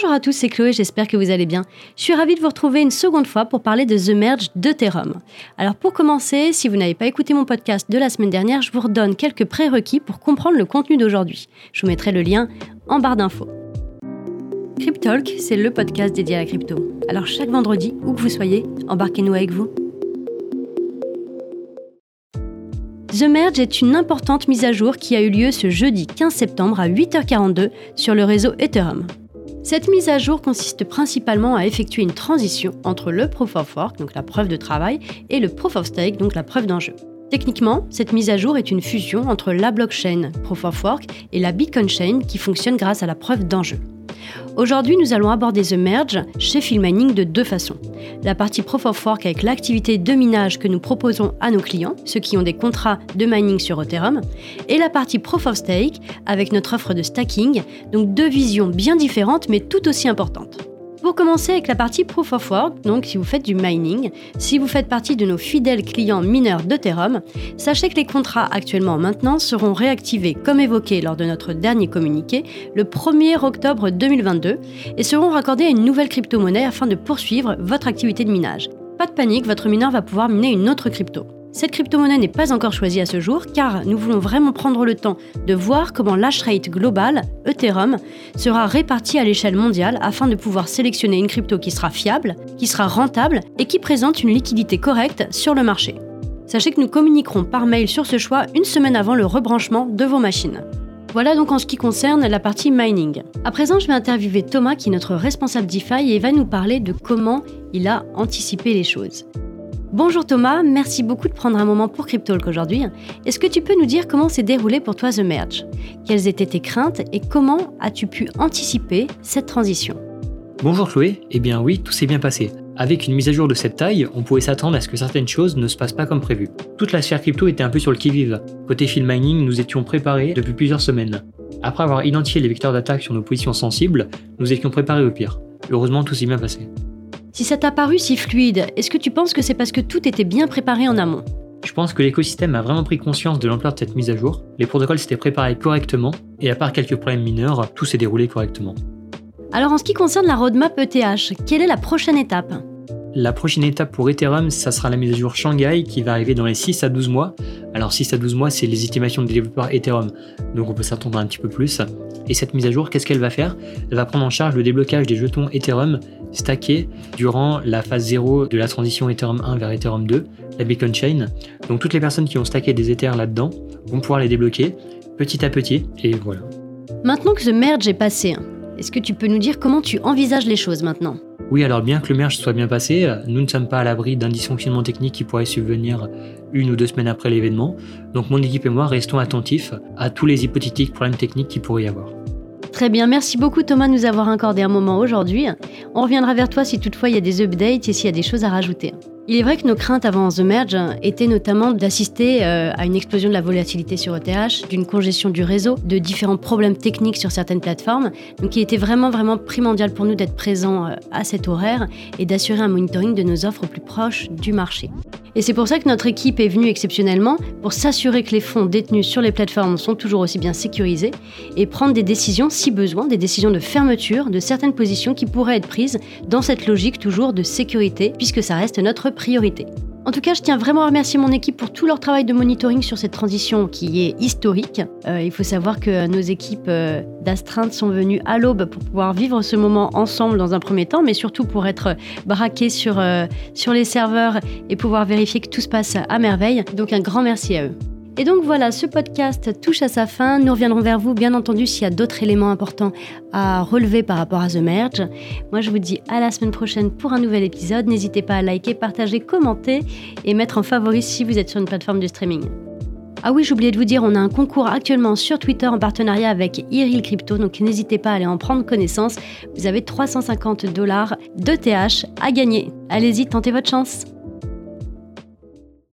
Bonjour à tous, c'est Chloé, j'espère que vous allez bien. Je suis ravie de vous retrouver une seconde fois pour parler de The Merge d'Ethereum. Alors pour commencer, si vous n'avez pas écouté mon podcast de la semaine dernière, je vous redonne quelques prérequis pour comprendre le contenu d'aujourd'hui. Je vous mettrai le lien en barre d'infos. Cryptalk, c'est le podcast dédié à la crypto. Alors chaque vendredi, où que vous soyez, embarquez-nous avec vous. The Merge est une importante mise à jour qui a eu lieu ce jeudi 15 septembre à 8h42 sur le réseau Ethereum. Cette mise à jour consiste principalement à effectuer une transition entre le Proof of Work, donc la preuve de travail, et le Proof of Stake, donc la preuve d'enjeu. Techniquement, cette mise à jour est une fusion entre la blockchain Proof of Work et la Bitcoin Chain qui fonctionne grâce à la preuve d'enjeu. Aujourd'hui, nous allons aborder The Merge chez Mining de deux façons. La partie Proof of Work avec l'activité de minage que nous proposons à nos clients, ceux qui ont des contrats de mining sur Ethereum, et la partie Proof of Stake avec notre offre de stacking, donc deux visions bien différentes mais tout aussi importantes. Pour commencer avec la partie Proof of Work, donc si vous faites du mining, si vous faites partie de nos fidèles clients mineurs d'Ethereum, sachez que les contrats actuellement en maintenance seront réactivés comme évoqué lors de notre dernier communiqué le 1er octobre 2022 et seront raccordés à une nouvelle crypto-monnaie afin de poursuivre votre activité de minage. Pas de panique, votre mineur va pouvoir miner une autre crypto. Cette crypto-monnaie n'est pas encore choisie à ce jour car nous voulons vraiment prendre le temps de voir comment l'hash rate global, Ethereum, sera réparti à l'échelle mondiale afin de pouvoir sélectionner une crypto qui sera fiable, qui sera rentable et qui présente une liquidité correcte sur le marché. Sachez que nous communiquerons par mail sur ce choix une semaine avant le rebranchement de vos machines. Voilà donc en ce qui concerne la partie mining. À présent, je vais interviewer Thomas qui est notre responsable DeFi et va nous parler de comment il a anticipé les choses. Bonjour Thomas, merci beaucoup de prendre un moment pour Cryptalk aujourd'hui. Est-ce que tu peux nous dire comment s'est déroulé pour toi The Merge? Quelles étaient tes craintes et comment as-tu pu anticiper cette transition? Bonjour Chloé, eh bien oui, tout s'est bien passé. Avec une mise à jour de cette taille, on pouvait s'attendre à ce que certaines choses ne se passent pas comme prévu. Toute la sphère crypto était un peu sur le qui-vive. Côté field mining, nous étions préparés depuis plusieurs semaines. Après avoir identifié les vecteurs d'attaque sur nos positions sensibles, nous étions préparés au pire. Heureusement, tout s'est bien passé. Si ça t'a paru si fluide, est-ce que tu penses que c'est parce que tout était bien préparé en amont? Je pense que l'écosystème a vraiment pris conscience de l'ampleur de cette mise à jour. Les protocoles s'étaient préparés correctement et à part quelques problèmes mineurs, tout s'est déroulé correctement. Alors en ce qui concerne la roadmap ETH, quelle est la prochaine étape? La prochaine étape pour Ethereum, ça sera la mise à jour Shanghai qui va arriver dans les 6 à 12 mois. Alors 6 à 12 mois, c'est les estimations des développeurs Ethereum, donc on peut s'attendre un petit peu plus. Et cette mise à jour, qu'est-ce qu'elle va faire? Elle va prendre en charge le déblocage des jetons Ethereum stackés durant la phase 0 de la transition Ethereum 1 vers Ethereum 2, la Beacon Chain. Donc toutes les personnes qui ont stacké des Ethers là-dedans vont pouvoir les débloquer petit à petit, et voilà. Maintenant que ce merge est passé, est-ce que tu peux nous dire comment tu envisages les choses maintenant? Oui, alors bien que le merge soit bien passé, nous ne sommes pas à l'abri d'un dysfonctionnement technique qui pourrait subvenir une ou deux semaines après l'événement. Donc mon équipe et moi restons attentifs à tous les hypothétiques problèmes techniques qui pourrait y avoir. Très bien, merci beaucoup Thomas de nous avoir accordé un moment aujourd'hui. On reviendra vers toi si toutefois il y a des updates et s'il y a des choses à rajouter. Il est vrai que nos craintes avant The Merge étaient notamment d'assister euh, à une explosion de la volatilité sur ETH, d'une congestion du réseau, de différents problèmes techniques sur certaines plateformes. Donc il était vraiment vraiment primordial pour nous d'être présents euh, à cet horaire et d'assurer un monitoring de nos offres au plus proche du marché. Et c'est pour ça que notre équipe est venue exceptionnellement pour s'assurer que les fonds détenus sur les plateformes sont toujours aussi bien sécurisés et prendre des décisions si besoin, des décisions de fermeture de certaines positions qui pourraient être prises dans cette logique toujours de sécurité puisque ça reste notre priorité. En tout cas, je tiens vraiment à remercier mon équipe pour tout leur travail de monitoring sur cette transition qui est historique. Euh, il faut savoir que nos équipes euh, d'astreinte sont venues à l'aube pour pouvoir vivre ce moment ensemble dans un premier temps, mais surtout pour être braquées sur, euh, sur les serveurs et pouvoir vérifier que tout se passe à merveille. Donc un grand merci à eux. Et donc voilà, ce podcast touche à sa fin. Nous reviendrons vers vous, bien entendu, s'il y a d'autres éléments importants à relever par rapport à The Merge. Moi, je vous dis à la semaine prochaine pour un nouvel épisode. N'hésitez pas à liker, partager, commenter et mettre en favori si vous êtes sur une plateforme de streaming. Ah oui, oublié de vous dire, on a un concours actuellement sur Twitter en partenariat avec Iril Crypto, donc n'hésitez pas à aller en prendre connaissance. Vous avez 350 dollars de TH à gagner. Allez-y, tentez votre chance.